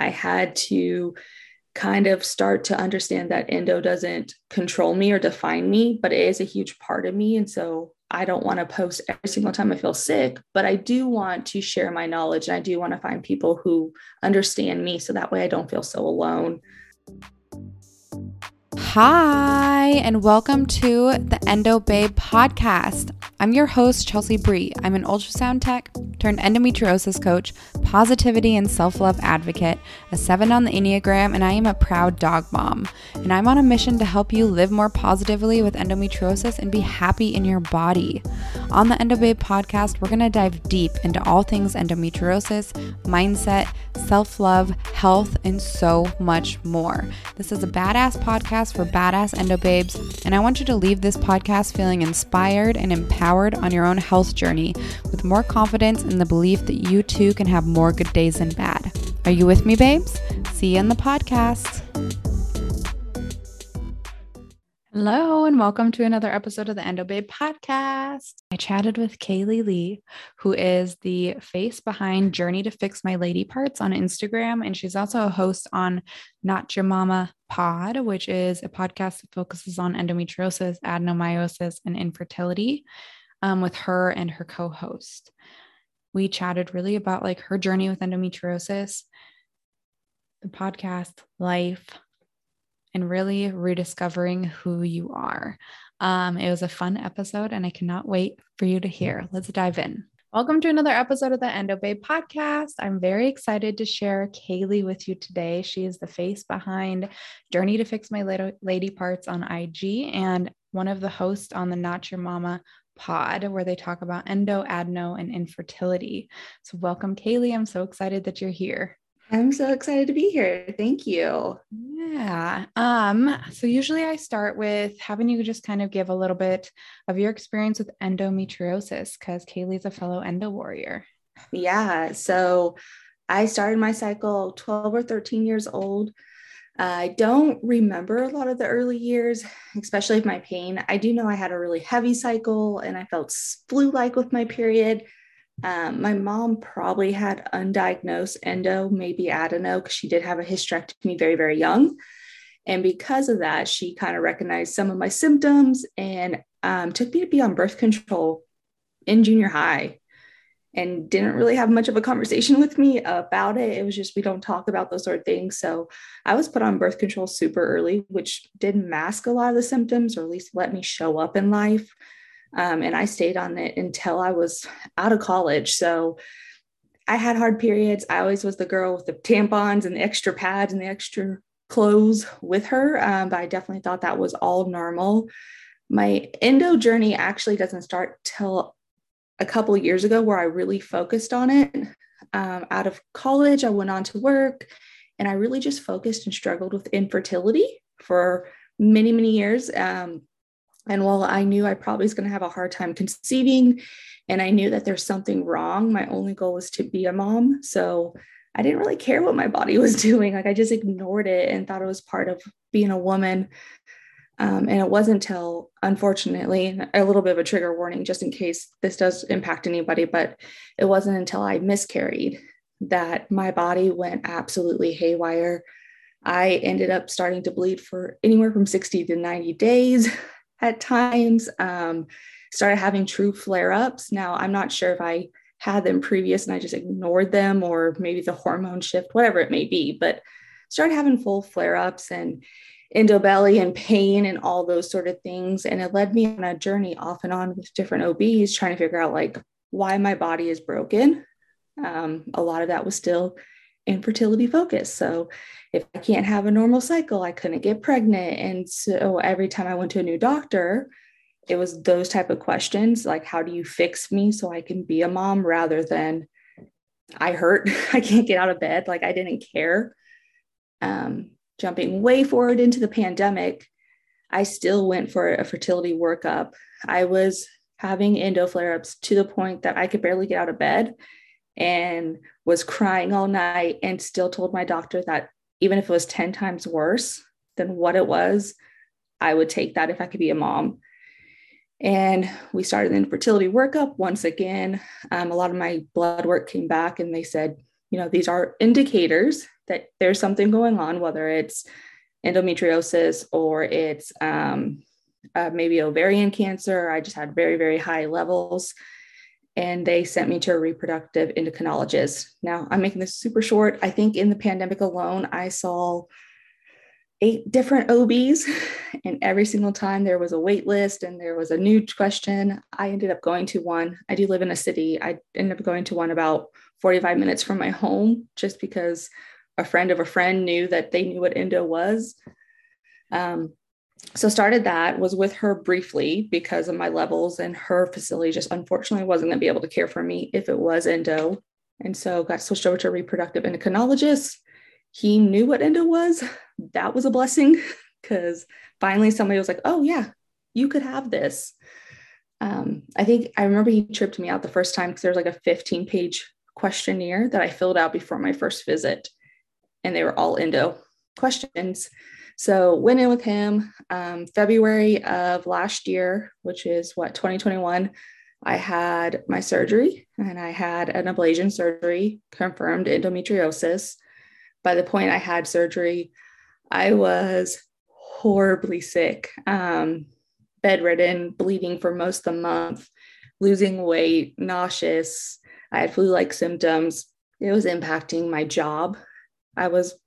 I had to kind of start to understand that endo doesn't control me or define me, but it is a huge part of me. And so I don't want to post every single time I feel sick, but I do want to share my knowledge and I do want to find people who understand me so that way I don't feel so alone. Hi, and welcome to the Endo Babe podcast. I'm your host, Chelsea Bree. I'm an ultrasound tech turned endometriosis coach, positivity and self love advocate, a seven on the Enneagram, and I am a proud dog mom. And I'm on a mission to help you live more positively with endometriosis and be happy in your body. On the Endo Babe podcast, we're going to dive deep into all things endometriosis, mindset, self love, health, and so much more. This is a badass podcast for badass endo babes, and I want you to leave this podcast feeling inspired and empowered on your own health journey with more confidence in the belief that you too can have more good days than bad. Are you with me, babes? See you in the podcast. Hello, and welcome to another episode of the Endo Babe podcast. I chatted with Kailey Lee, who is the face behind Journey to Fix My Lady Parts on Instagram. And she's also a host on Not Cha Momma Pod, which is a podcast that focuses on endometriosis, adenomyosis, and infertility um, with her and her co host. We chatted really about like her journey with endometriosis, the podcast, life, and really rediscovering who you are. Um, it was a fun episode, and I cannot wait for you to hear. Let's dive in. Welcome to another episode of the Endo Babe podcast. I'm very excited to share Kailey with you today. She is the face behind Journey to Fix My Lady Parts on IG and one of the hosts on the Not Cha Momma pod, where they talk about endo, adeno, and infertility. So, welcome, Kailey. I'm so excited that you're here. I'm so excited to be here. Thank you. Yeah. Um, so usually I start with having you just kind of give a little bit of your experience with endometriosis because Kailey's a fellow endo warrior. Yeah. So I started my cycle 12 or 13 years old. I don't remember a lot of the early years, especially with my pain. I do know I had a really heavy cycle and I felt flu like with my period. Um, my mom probably had undiagnosed endo, maybe adeno, because she did have a hysterectomy very, very young. And because of that, she kind of recognized some of my symptoms and um, took me to be on birth control in junior high and didn't really have much of a conversation with me about it. It was just, we don't talk about those sort of things. So I was put on birth control super early, which did mask a lot of the symptoms or at least let me show up in life. Um, and I stayed on it until I was out of college. So I had hard periods. I always was the girl with the tampons and the extra pads and the extra clothes with her. Um, but I definitely thought that was all normal. My endo journey actually doesn't start till a couple years ago where I really focused on it. Um, out of college, I went on to work and I really just focused and struggled with infertility for many, many years. Um, and while I knew I probably was going to have a hard time conceiving and I knew that there's something wrong, my only goal was to be a mom. So I didn't really care what my body was doing. Like I just ignored it and thought it was part of being a woman. Um, and it wasn't until, unfortunately, a little bit of a trigger warning, just in case this does impact anybody, but it wasn't until I miscarried that my body went absolutely haywire. I ended up starting to bleed for anywhere from 60 to 90 days at times, um, started having true flare ups. Now, I'm not sure if I had them previous and I just ignored them or maybe the hormone shift, whatever it may be, but started having full flare ups and endobelly and pain and all those sort of things. And it led me on a journey off and on with different OBs trying to figure out like why my body is broken. Um, a lot of that was still infertility focused. So if I can't have a normal cycle, I couldn't get pregnant. And so every time I went to a new doctor, it was those type of questions like how do you fix me so I can be a mom rather than I hurt, I can't get out of bed, like I didn't care. Um, jumping way forward into the pandemic, I still went for a fertility workup. I was having endo flare ups to the point that I could barely get out of bed and was crying all night and still told my doctor that even if it was 10 times worse than what it was, I would take that if I could be a mom. And we started the infertility workup once again. Um, a lot of my blood work came back and they said, you know, these are indicators that there's something going on, whether it's endometriosis or it's um, uh, maybe ovarian cancer. I just had very, very high levels. And they sent me to a reproductive endocrinologist. Now, I'm making this super short. I think in the pandemic alone, I saw eight different OBs, and every single time there was a wait list and there was a new question. I ended up going to one. I do live in a city. I ended up going to one about 45 minutes from my home just because a friend of a friend knew that they knew what endo was. Um, so started that was with her briefly because of my levels and her facility just unfortunately wasn't going to be able to care for me if it was endo. And so got switched over to a reproductive endocrinologist. He knew what endo was. That was a blessing because finally somebody was like oh yeah you could have this. Um, i think i remember he tripped me out the first time because there was like a 15 page questionnaire that i filled out before my first visit and they were all endo questions so went in with him um, February of last year, which is what 2021. I had my surgery and I had an ablation surgery, confirmed endometriosis. By the point I had surgery, I was horribly sick, um, bedridden, bleeding for most of the month, losing weight, nauseous. I had flu like symptoms. It was impacting my job. I was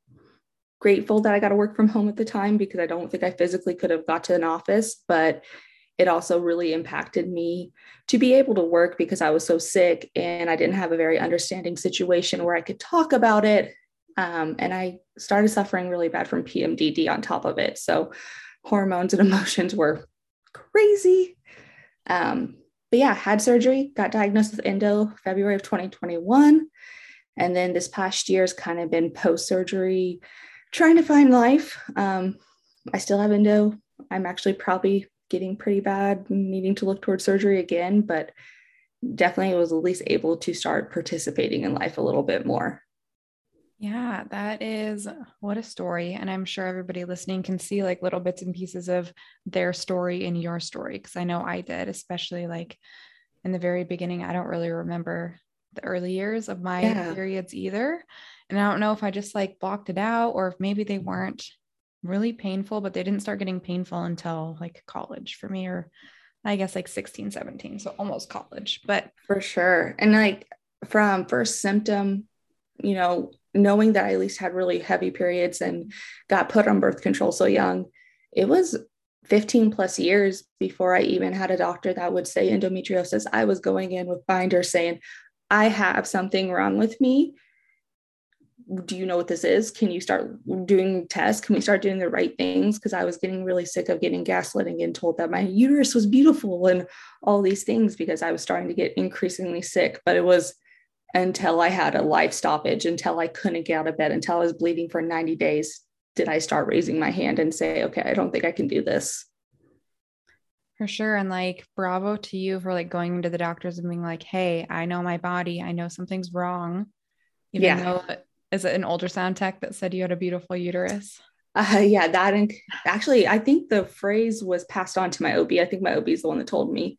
grateful that I got to work from home at the time because I don't think I physically could have got to an office, but it also really impacted me to be able to work because I was so sick and I didn't have a very understanding situation where I could talk about it. Um, and I started suffering really bad from PMDD on top of it. So hormones and emotions were crazy. Um, but yeah, had surgery, got diagnosed with endo February of 2021. And then this past year has kind of been post surgery trying to find life. Um, I still have endo. I'm actually probably getting pretty bad, needing to look towards surgery again, but definitely was at least able to start participating in life a little bit more. Yeah, that is what a story. And I'm sure everybody listening can see like little bits and pieces of their story in your story. Cause I know I did, especially like in the very beginning. I don't really remember the early years of my yeah. periods either. And I don't know if I just like blocked it out or if maybe they weren't really painful, but they didn't start getting painful until like college for me, or I guess like 16, 17. So almost college, but for sure. And like from first symptom, you know, knowing that I at least had really heavy periods and got put on birth control so young, it was 15 plus years before I even had a doctor that would say endometriosis. I was going in with binders saying, I have something wrong with me do you know what this is? Can you start doing tests? Can we start doing the right things? Because I was getting really sick of getting gaslit and getting told that my uterus was beautiful and all these things because I was starting to get increasingly sick. But it was until I had a life stoppage, until I couldn't get out of bed, until I was bleeding for 90 days, did I start raising my hand and say, okay, I don't think I can do this. For sure. And like, bravo to you for like going to the doctors and being like, hey, I know my body. I know something's wrong. Even yeah. though is it an ultrasound tech that said you had a beautiful uterus? Uh, yeah, that and actually, I think the phrase was passed on to my OB. I think my OB is the one that told me.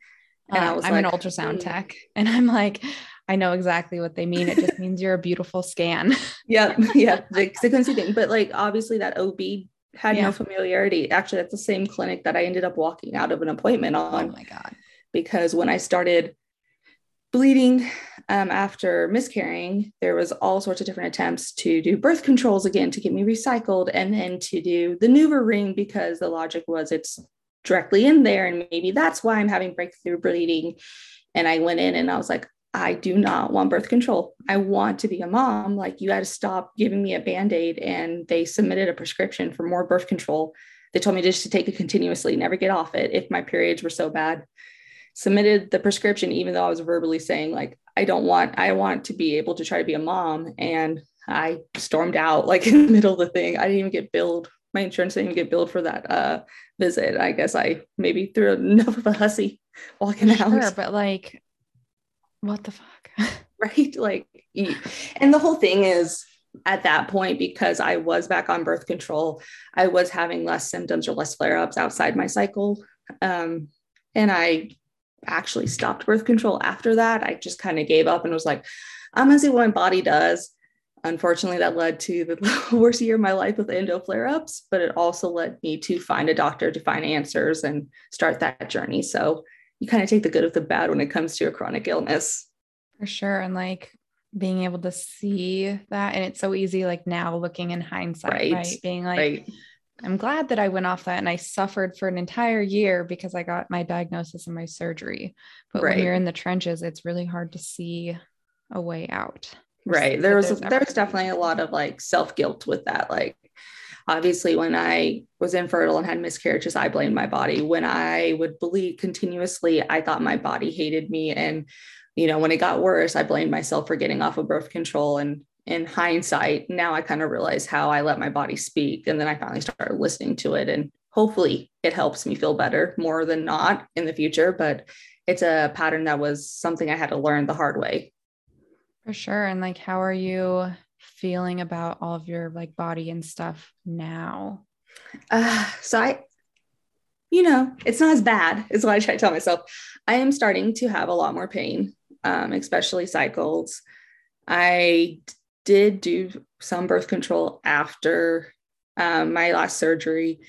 And uh, I was I'm like, an ultrasound hmm. tech, and I'm like, I know exactly what they mean. It just means you're a beautiful scan. yep, yeah, the, the thing. But like, obviously, that OB had yeah. no familiarity. Actually, that's the same clinic that I ended up walking out of an appointment on. Oh my god! Because when I started bleeding um, after miscarrying, there was all sorts of different attempts to do birth controls again to get me recycled, and then to do the NuvaRing because the logic was it's directly in there, and maybe that's why I'm having breakthrough bleeding. And I went in and I was like, I do not want birth control. I want to be a mom. Like, you got to stop giving me a band aid. And they submitted a prescription for more birth control. They told me just to take it continuously, never get off it if my periods were so bad submitted the prescription even though I was verbally saying like I don't want I want to be able to try to be a mom and I stormed out like in the middle of the thing. I didn't even get billed. My insurance didn't even get billed for that uh visit. I guess I maybe threw enough of a hussy walking sure, out. But like what the fuck? right? Like and the whole thing is at that point because I was back on birth control, I was having less symptoms or less flare-ups outside my cycle. Um, and I actually stopped birth control after that. I just kind of gave up and was like, I'm gonna see what my body does. unfortunately, that led to the worst year of my life with endo flare ups, but it also led me to find a doctor to find answers and start that journey. So you kind of take the good of the bad when it comes to a chronic illness. For sure. And like being able to see that. And it's so easy, like now looking in hindsight, right? right? Being like, right. I'm glad that I went off that and I suffered for an entire year because I got my diagnosis and my surgery. But right. when you're in the trenches, it's really hard to see a way out. Right. There was there's, there's definitely a lot of like self-guilt with that. Like obviously when I was infertile and had miscarriages, I blamed my body. When I would bleed continuously, I thought my body hated me. And, you know, when it got worse, I blamed myself for getting off of birth control and in hindsight, now I kind of realize how I let my body speak. And then I finally started listening to it. And hopefully it helps me feel better more than not in the future. But it's a pattern that was something I had to learn the hard way. For sure. And like, how are you feeling about all of your like body and stuff now? Uh, so I, you know, it's not as bad, is what I try to tell myself. I am starting to have a lot more pain, um, especially cycles. I did do some birth control after um, my last surgery.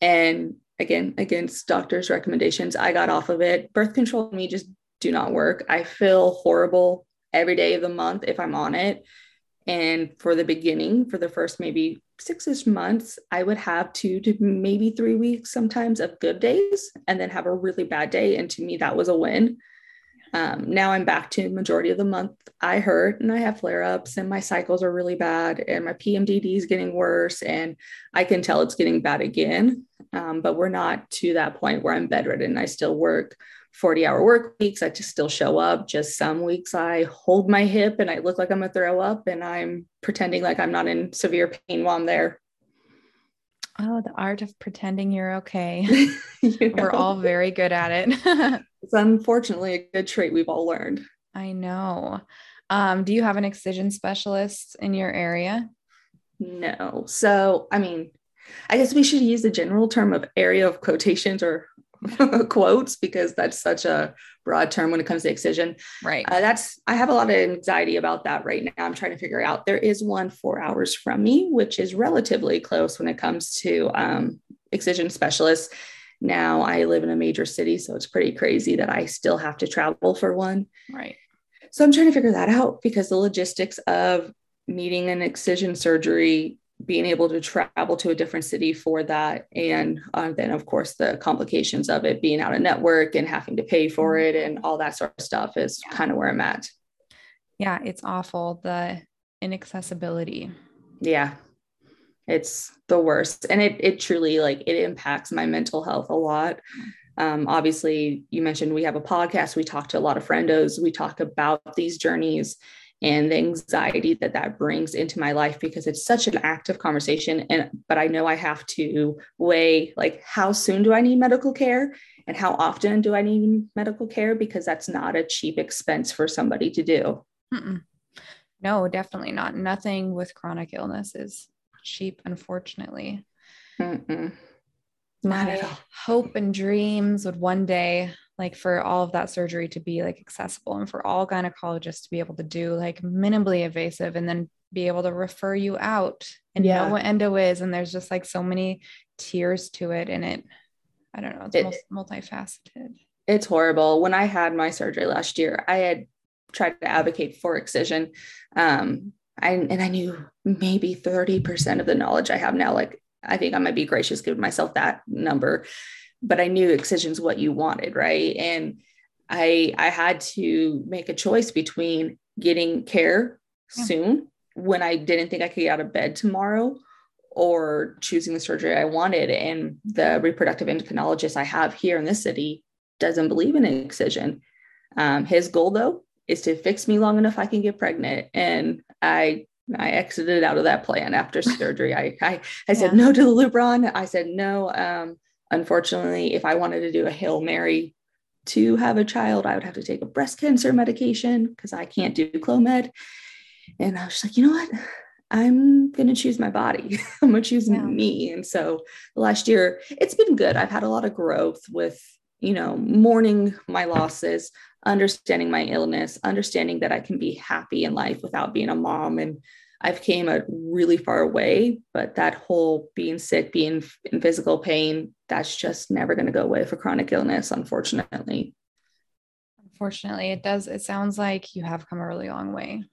And again, against doctors' recommendations, I got off of it. Birth control me just do not work. I feel horrible every day of the month if I'm on it. And for the beginning, for the first maybe six ish months, I would have two to maybe three weeks sometimes of good days and then have a really bad day. And to me, that was a win. Um, now I'm back to majority of the month. I hurt and I have flare ups and my cycles are really bad and my PMDD is getting worse and I can tell it's getting bad again. Um, but we're not to that point where I'm bedridden. I still work 40 hour work weeks. I just still show up. Just some weeks I hold my hip and I look like I'm gonna throw up and I'm pretending like I'm not in severe pain while I'm there. Oh, the art of pretending you're okay. you know? We're all very good at it. it's unfortunately a good trait we've all learned. I know. Um, do you have an excision specialist in your area? No. So, I mean, I guess we should use the general term of area of quotations or quotes because that's such a broad term when it comes to excision. Right. Uh, that's I have a lot of anxiety about that right now. I'm trying to figure out. There is one four hours from me, which is relatively close when it comes to um, excision specialists. Now I live in a major city, so it's pretty crazy that I still have to travel for one. Right. So I'm trying to figure that out because the logistics of needing an excision surgery being able to travel to a different city for that. And uh, then of course the complications of it being out of network and having to pay for it and all that sort of stuff is yeah. kind of where i'm at. Yeah it's awful the inaccessibility. Yeah. It's the worst. And it, it truly like it impacts my mental health a lot. Um, obviously you mentioned we have a podcast. We talk to a lot of friendos. We talk about these journeys and the anxiety that that brings into my life because it's such an active conversation. And but i know i have to weigh like how soon do i need medical care? And how often do i need medical care? Because that's not a cheap expense for somebody to do. Mm-mm. no definitely not. Nothing with chronic illness is cheap unfortunately. Mm-mm. my hope and dreams would one day like for all of that surgery to be like accessible and for all gynecologists to be able to do like minimally invasive and then be able to refer you out and yeah. know what endo is. And there's just like so many tiers to it and it i don't know it's it, multifaceted. It's horrible. When i had my surgery last year i had tried to advocate for excision um I, and i knew maybe 30% of the knowledge i have now like i think i might be gracious giving myself that number but I knew excision's what you wanted, right? And I I had to make a choice between getting care yeah. soon when I didn't think I could get out of bed tomorrow or choosing the surgery I wanted. And the reproductive endocrinologist I have here in this city doesn't believe in an excision. Um, his goal though is to fix me long enough I can get pregnant. And I I exited out of that plan after surgery. I I, I said yeah. no to the Lupron. I said no. Um, Unfortunately, if I wanted to do a Hail Mary to have a child, I would have to take a breast cancer medication because I can't do Clomid. And I was just like, you know what? I'm going to choose my body. I'm going to choose yeah. me. And so the last year, it's been good. I've had a lot of growth with, you know, mourning my losses, understanding my illness, understanding that I can be happy in life without being a mom and I've came a really far way, but that whole being sick, being in physical pain, that's just never going to go away for chronic illness, unfortunately. Unfortunately, it does. It sounds like you have come a really long way.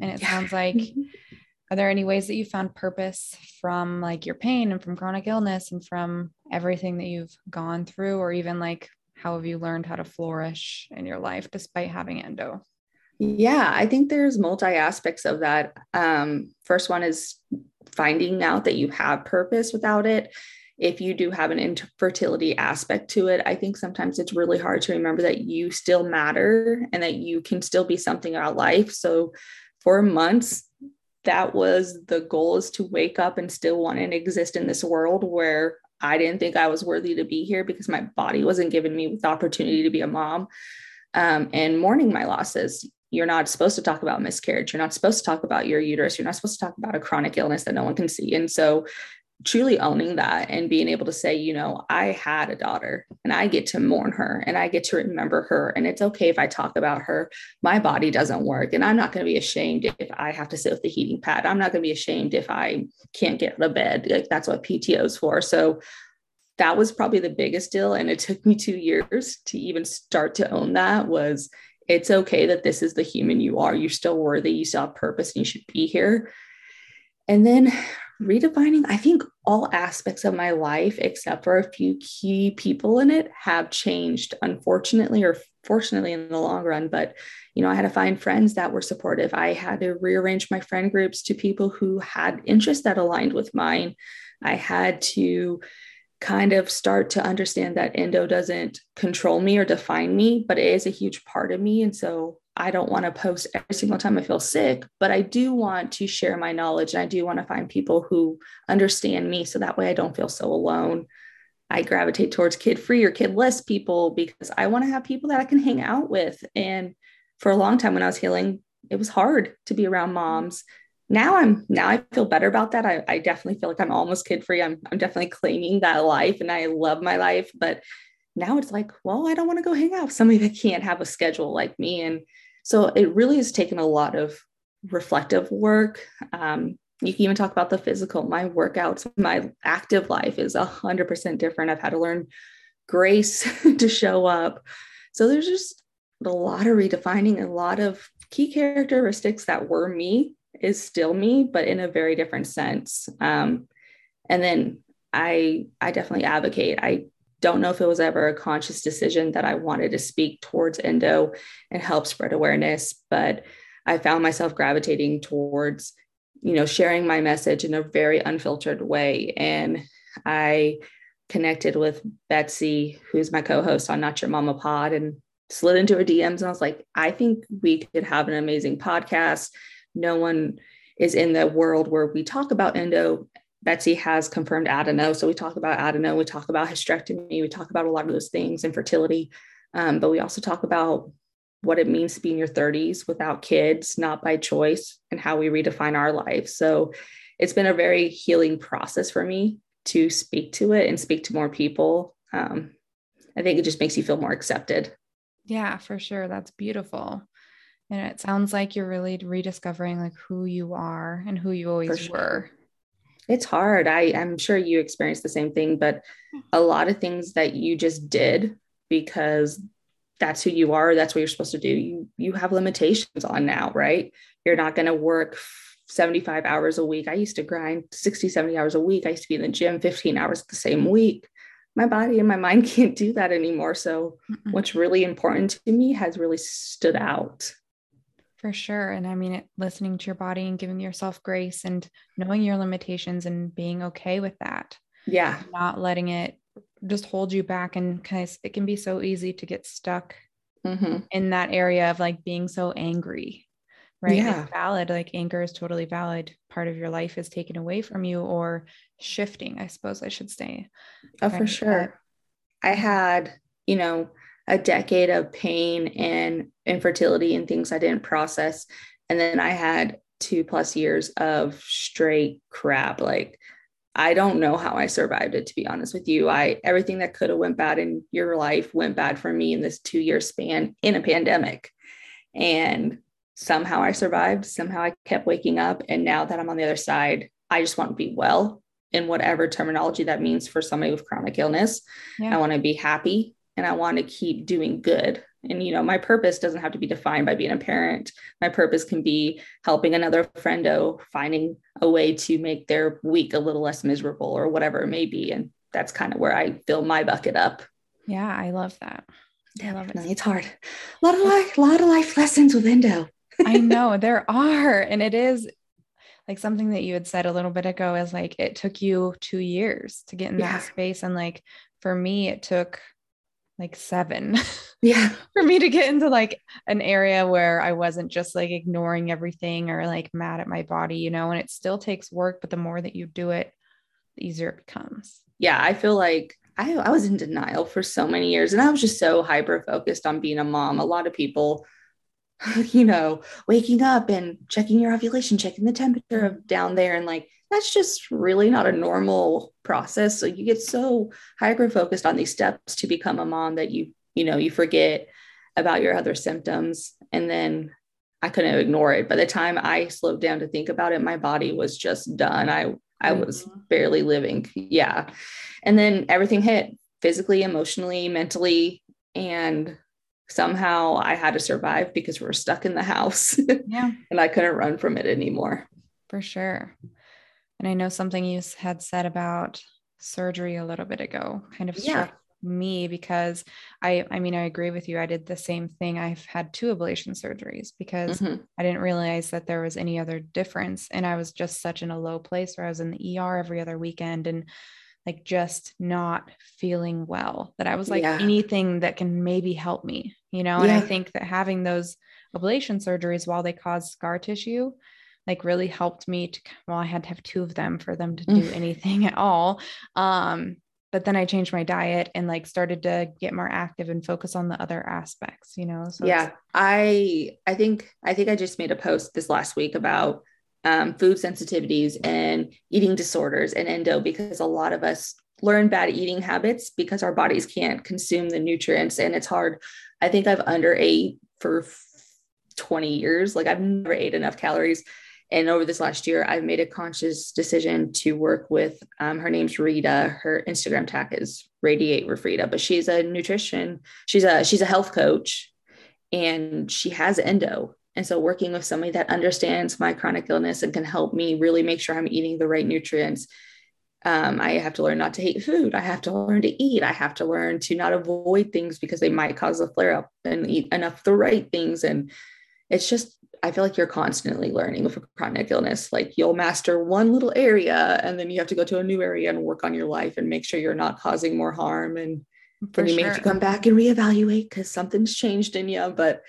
And it sounds like, are there any ways that you found purpose from like your pain and from chronic illness and from everything that you've gone through, or even like how have you learned how to flourish in your life despite having endo? Yeah, I think there's multi aspects of that. Um, first one is finding out that you have purpose without it. If you do have an infertility aspect to it, I think sometimes it's really hard to remember that you still matter and that you can still be something about life. So for months, that was the goal is to wake up and still want to exist in this world where I didn't think I was worthy to be here because my body wasn't giving me the opportunity to be a mom. Um, and mourning my losses you're not supposed to talk about miscarriage. You're not supposed to talk about your uterus. You're not supposed to talk about a chronic illness that no one can see. And so, truly owning that and being able to say, you know, I had a daughter and I get to mourn her and I get to remember her. And it's okay if I talk about her. My body doesn't work. And I'm not going to be ashamed if I have to sit with the heating pad. I'm not going to be ashamed if I can't get out of bed. Like that's what PTO is for. So, that was probably the biggest deal and it took me 2 years to even start to own that was it's okay that this is the human you are. You're still worthy. You still have purpose and you should be here. And then redefining, I think all aspects of my life, except for a few key people in it, have changed, unfortunately or fortunately in the long run. But, you know, I had to find friends that were supportive. I had to rearrange my friend groups to people who had interests that aligned with mine. I had to kind of start to understand that endo doesn't control me or define me, but it is a huge part of me. And so I don't want to post every single time I feel sick, but I do want to share my knowledge and I do want to find people who understand me so that way I don't feel so alone. I gravitate towards kid free or kidless people because I want to have people that I can hang out with. And for a long time when I was healing, it was hard to be around moms now I'm now I feel better about that. I, I definitely feel like I'm almost kid free. I'm I'm definitely claiming that life and I love my life. But now it's like, well, I don't want to go hang out with somebody that can't have a schedule like me. And so it really has taken a lot of reflective work. Um, you can even talk about the physical. My workouts, my active life is a hundred percent different. I've had to learn grace to show up. So there's just a lot of redefining a lot of key characteristics that were me is still me, but in a very different sense. Um, and then I I definitely advocate. I don't know if it was ever a conscious decision that I wanted to speak towards endo and help spread awareness, but I found myself gravitating towards, you know, sharing my message in a very unfiltered way. And I connected with Betsy, who's my co-host on Not Cha Momma Pod, and slid into her DMs. And I was like, I think we could have an amazing podcast no one is in the world where we talk about endo. Betsy has confirmed adeno. So we talk about adeno, we talk about hysterectomy, we talk about a lot of those things, infertility. Um, but we also talk about what it means to be in your 30s without kids, not by choice, and how we redefine our lives. So it's been a very healing process for me to speak to it and speak to more people. Um, I think it just makes you feel more accepted. Yeah, for sure. That's beautiful. And it sounds like you're really rediscovering like who you are and who you always sure. were. It's hard. I, I'm sure you experienced the same thing, but a lot of things that you just did because that's who you are, that's what you're supposed to do. You you have limitations on now, right? You're not going to work 75 hours a week. I used to grind 60, 70 hours a week. I used to be in the gym 15 hours the same week. My body and my mind can't do that anymore. So, Mm-mm. what's really important to me has really stood out. For sure. And I mean, it, listening to your body and giving yourself grace and knowing your limitations and being okay with that. Yeah. Not letting it just hold you back. And of, it can be so easy to get stuck mm-hmm. in that area of like being so angry. Right. Yeah. It's valid. Like anger is totally valid. Part of your life is taken away from you or shifting, I suppose I should say. Oh, for sure. I had, you know, a decade of pain and infertility and things I didn't process. And then I had two plus years of straight crap. Like I don't know how I survived it, to be honest with you. I everything that could have went bad in your life went bad for me in this two year span in a pandemic. And somehow I survived. Somehow I kept waking up. And now that I'm on the other side, I just want to be well in whatever terminology that means for somebody with chronic illness. Yeah. I want to be happy and I want to keep doing good. And, you know, my purpose doesn't have to be defined by being a parent. My purpose can be helping another friendo finding a way to make their week a little less miserable or whatever it may be. And that's kind of where I fill my bucket up. Yeah, I love that. I love it. It's hard. A lot of life, a lot of life lessons with endo. I know there are. And it is like something that you had said a little bit ago is like it took you two years to get in yeah. that space. And like for me, it took like seven. Yeah. for me to get into like an area where I wasn't just like ignoring everything or like mad at my body, you know, and it still takes work, but the more that you do it, the easier it becomes. Yeah. I feel like I, I was in denial for so many years and I was just so hyper focused on being a mom. A lot of people, you know, waking up and checking your ovulation, checking the temperature of down there and like that's just really not a normal process. So you get so hyper focused on these steps to become a mom that you, you know, you forget about your other symptoms. And then I couldn't ignore it. By the time I slowed down to think about it, my body was just done. I I was mm-hmm. barely living. Yeah. And then everything hit physically, emotionally, mentally. And somehow I had to survive because we were stuck in the house. Yeah. and I couldn't run from it anymore. For sure. And I know something you had said about surgery a little bit ago kind of struck yeah. me because I I mean I agree with you. I did the same thing. I've had two ablation surgeries because mm-hmm. I didn't realize that there was any other difference and I was just such in a low place where I was in the ER every other weekend and like just not feeling well that I was like yeah. anything that can maybe help me, you know? And I think that having those ablation surgeries while they cause scar tissue like really helped me to well i had to have two of them for them to do anything at all um but then i changed my diet and like started to get more active and focus on the other aspects you know so yeah i i think i think i just made a post this last week about um, food sensitivities and eating disorders and endo because a lot of us learn bad eating habits because our bodies can't consume the nutrients and it's hard. I think i've under ate for 20 years like i've never ate enough calories and over this last year, I've made a conscious decision to work with um, her name's Rita. Her Instagram tag is Radiate with Rita, but she's a nutrition, she's a she's a health coach and she has endo. And so working with somebody that understands my chronic illness and can help me really make sure I'm eating the right nutrients. Um, I have to learn not to hate food. I have to learn to eat. I have to learn to not avoid things because they might cause a flare up and eat enough the right things. And it's just I feel like you're constantly learning with a chronic illness. Like you'll master one little area and then you have to go to a new area and work on your life and make sure you're not causing more harm. And For then you sure. may have to come back and reevaluate because something's changed in you. But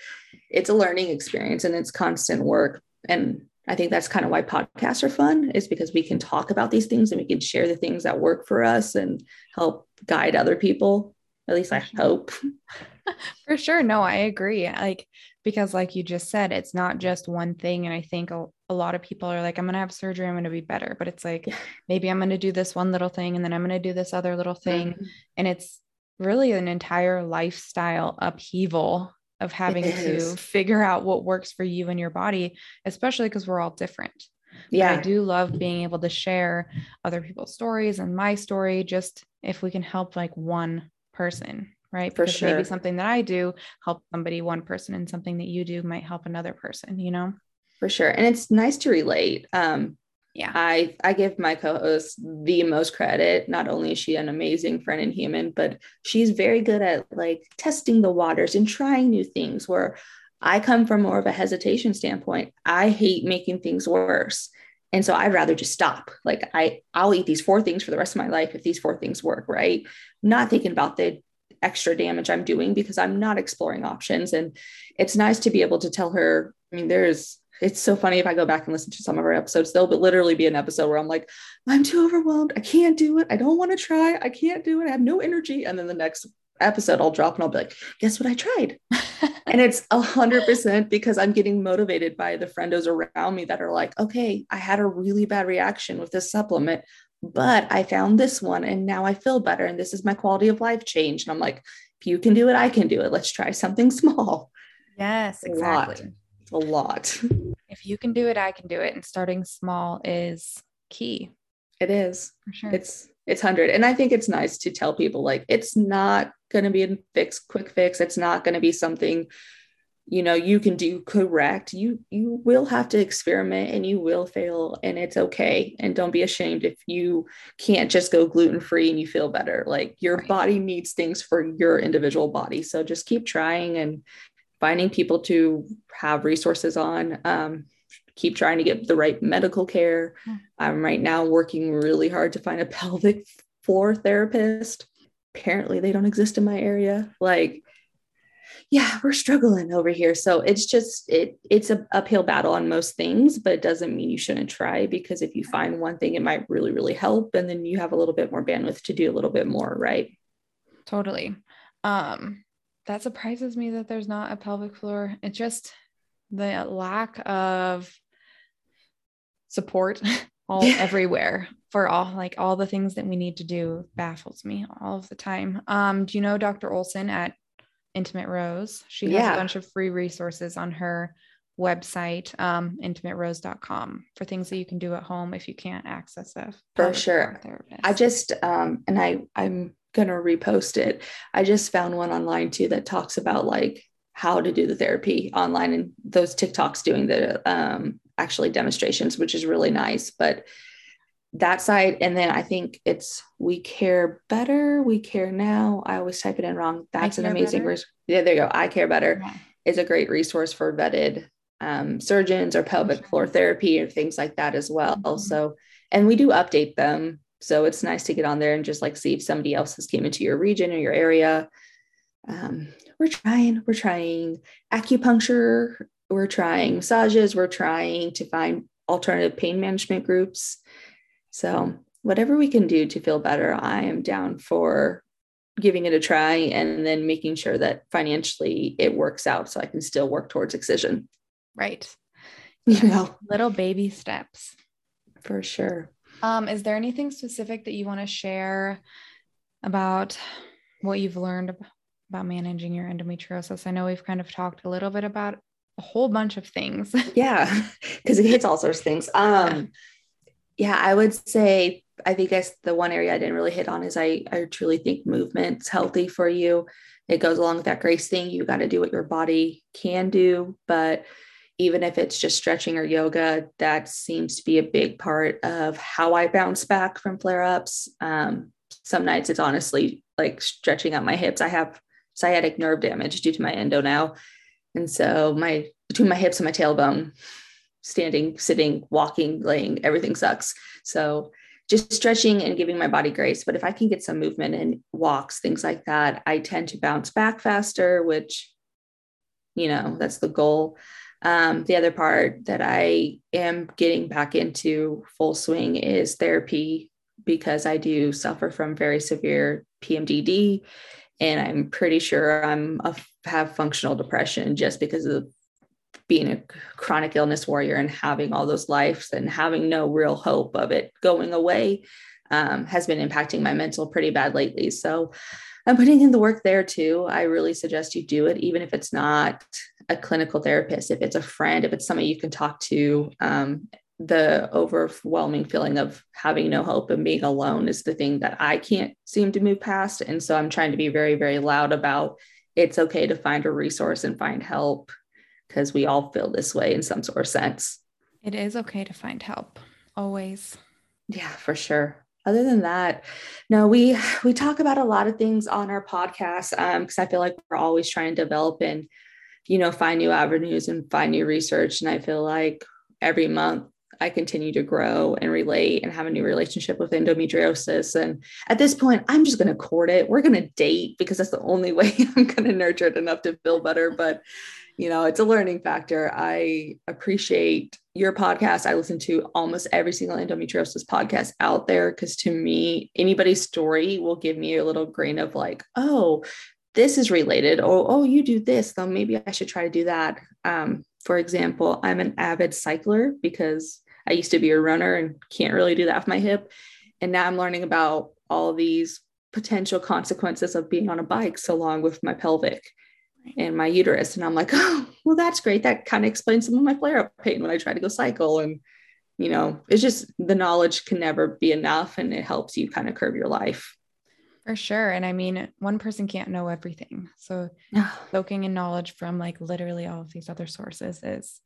it's a learning experience and it's constant work. And I think that's kind of why podcasts are fun, is because we can talk about these things and we can share the things that work for us and help guide other people. At least I hope. For sure. No, I agree. Like because like you just said it's not just one thing and i think a, a lot of people are like i'm going to have surgery i'm going to be better but it's like maybe i'm going to do this one little thing and then i'm going to do this other little thing mm-hmm. and it's really an entire lifestyle upheaval of having to figure out what works for you and your body especially because we're all different. Yeah but i do love being able to share other people's stories and my story just if we can help like one person right? For because sure. maybe something that I do help somebody, one person, and something that you do might help another person, you know? For sure. And it's nice to relate. Um, yeah. I I give my co-host the most credit. Not only is she an amazing friend and human, but she's very good at like testing the waters and trying new things where I come from more of a hesitation standpoint. I hate making things worse. And so I'd rather just stop. Like I I'll eat these four things for the rest of my life if these four things work, right? Not thinking about the extra damage I'm doing because I'm not exploring options. And it's nice to be able to tell her, I mean, there's, it's so funny if I go back and listen to some of our episodes, there'll literally be an episode where I'm like, I'm too overwhelmed. I can't do it. I don't want to try. I can't do it. I have no energy. And then the next episode I'll drop and I'll be like, guess what I tried? and it's a hundred percent because I'm getting motivated by the friendos around me that are like, okay, I had a really bad reaction with this supplement but I found this one and now I feel better. And this is my quality of life change. And I'm like, if you can do it, I can do it. Let's try something small. Yes, exactly. a lot. If you can do it, I can do it. And starting small is key. It is. For sure. It's it's 100 and i think it's nice to tell people like it's not going to be a fix quick fix it's not going to be something you know you can do correct you you will have to experiment and you will fail and it's okay and don't be ashamed if you can't just go gluten free and you feel better like your right. body needs things for your individual body so just keep trying and finding people to have resources on um, keep trying to get the right medical care. Hmm. I'm right now working really hard to find a pelvic floor therapist. Apparently, they don't exist in my area. Like, yeah, we're struggling over here. So it's just it it's a uphill battle on most things, but it doesn't mean you shouldn't try because if you find one thing, it might really, really help. And then you have a little bit more bandwidth to do a little bit more, right? Totally. Um, that surprises me that there's not a pelvic floor. It's just the lack of support all yeah. everywhere for all like all the things that we need to do baffles me all of the time. Um, do you know Dr. Olson at Intimate Rose? She has yeah. a bunch of free resources on her website, um, intimaterose.com for things that you can do at home if you can't access a for sure. Therapist. I just um and I I'm gonna repost it. I just found one online too that talks about like how to do the therapy online and those TikToks doing the um, actually demonstrations, which is really nice. But that side, and then I think it's we care better, we care now. I always type it in wrong. That's an amazing res- yeah, there you go. iCareBetter yeah. is a great resource for vetted um, surgeons or pelvic sure. floor therapy or things like that as well. Mm-hmm. So, and we do update them. So it's nice to get on there and just like see if somebody else has came into your region or your area. Um, we're trying, we're trying acupuncture, we're trying massages, we're trying to find alternative pain management groups. So, whatever we can do to feel better, I am down for giving it a try and then making sure that financially it works out so I can still work towards excision. Right. You know, little baby steps. For sure. Um, is there anything specific that you want to share about what you've learned about managing your endometriosis? I know we've kind of talked a little bit about a whole bunch of things. yeah, because it hits all sorts of things. Um, yeah, I would say I think guess the one area I didn't really hit on is I I truly think movement's healthy for you. It goes along with that grace thing. You got to do what your body can do, but even if it's just stretching or yoga, that seems to be a big part of how I bounce back from flare ups. Um, some nights it's honestly like stretching out my hips. I have sciatic nerve damage due to my endo now. And so my between my hips and my tailbone, standing, sitting, walking, laying, everything sucks. So just stretching and giving my body grace. But if I can get some movement and walks, things like that, I tend to bounce back faster, which, you know, that's the goal. Um, the other part that I am getting back into full swing is therapy because I do suffer from very severe PMDD and I'm pretty sure I'm a, have functional depression just because of being a chronic illness warrior and having all those lives and having no real hope of it going away um, has been impacting my mental pretty bad lately. So I'm putting in the work there too. I really suggest you do it, even if it's not a clinical therapist, if it's a friend, if it's somebody you can talk to um, the overwhelming feeling of having no hope and being alone is the thing that I can't seem to move past. And so I'm trying to be very, very loud about it's okay to find a resource and find help because we all feel this way in some sort of sense. It is okay to find help always. Yeah, for sure. Other than that, no, we we talk about a lot of things on our podcast because um, I feel like we're always trying to develop and you know find new avenues and find new research. And I feel like every month I continue to grow and relate and have a new relationship with endometriosis. And at this point, I'm just going to court it. We're going to date because that's the only way I'm going to nurture it enough to feel better. But, you know, it's a learning factor. I appreciate your podcast. I listen to almost every single endometriosis podcast out there because to me, anybody's story will give me a little grain of like, oh, this is related. Oh, oh, you do this. So maybe I should try to do that. Um, for example, I'm an avid cycler because I used to be a runner and can't really do that with my hip. And now I'm learning about all these potential consequences of being on a bike so long with my pelvic. In my uterus. And I'm like, oh, well, that's great. That kind of explains some of my flare up pain when I try to go cycle. And, you know, it's just the knowledge can never be enough and it helps you kind of curve your life. For sure. And I mean, one person can't know everything. So soaking in knowledge from like literally all of these other sources is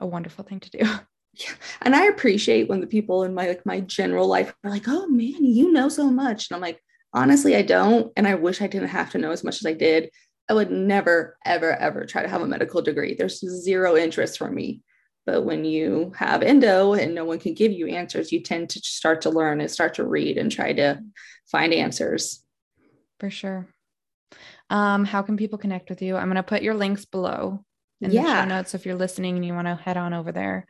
a wonderful thing to do. Yeah. And I appreciate when the people in my like my general life are like, oh man, you know so much. And I'm like, honestly, I don't. And I wish I didn't have to know as much as I did. I would never, ever, ever try to have a medical degree. There's zero interest for me. But when you have endo and no one can give you answers, you tend to start to learn and start to read and try to find answers. For sure. Um, how can people connect with you? I'm going to put your links below in yeah. the show notes if you're listening and you want to head on over there.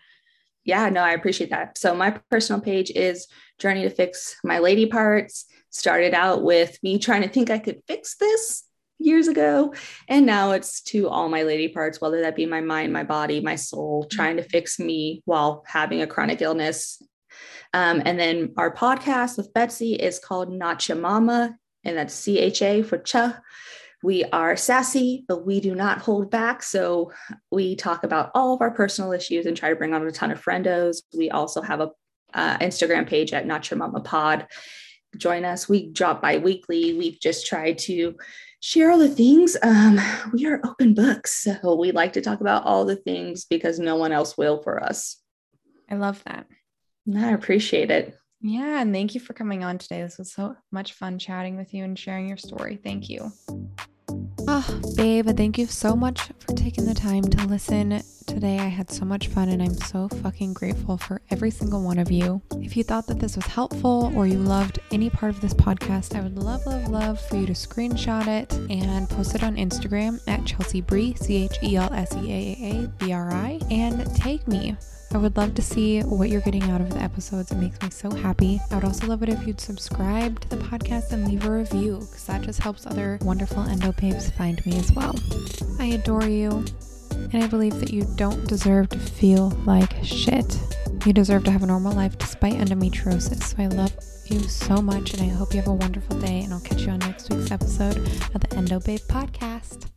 Yeah, no, I appreciate that. So my personal page is Journey to Fix My Lady Parts. Started out with me trying to think I could fix this years ago. And now it's to all my lady parts, whether that be my mind, my body, my soul, trying to fix me while having a chronic illness. Um, and then our podcast with Betsy is called Not Cha Momma, and that's C H A for Cha. We are sassy, but we do not hold back. So we talk about all of our personal issues and try to bring on a ton of friendos. We also have a uh, Instagram page at Not Cha Momma Pod. Join us. We drop bi weekly. We've just tried to share all the things. Um, we are open books. So we like to talk about all the things because no one else will for us. I love that. I appreciate it. Yeah. And thank you for coming on today. This was so much fun chatting with you and sharing your story. Thank you. Oh, babe, thank you so much for taking the time to listen today. I had so much fun and I'm so fucking grateful for every single one of you. If you thought that this was helpful or you loved any part of this podcast, I would love, love, love for you to screenshot it and post it on Instagram at Chelsea Brie, C H E L S E A A B R I, and tag me I would love to see what you're getting out of the episodes. It makes me so happy. I would also love it if you'd subscribe to the podcast and leave a review because that just helps other wonderful endo babes find me as well. I adore you, and I believe that you don't deserve to feel like shit. You deserve to have a normal life despite endometriosis. So I love you so much, and I hope you have a wonderful day. And I'll catch you on next week's episode of the Endo Babe podcast.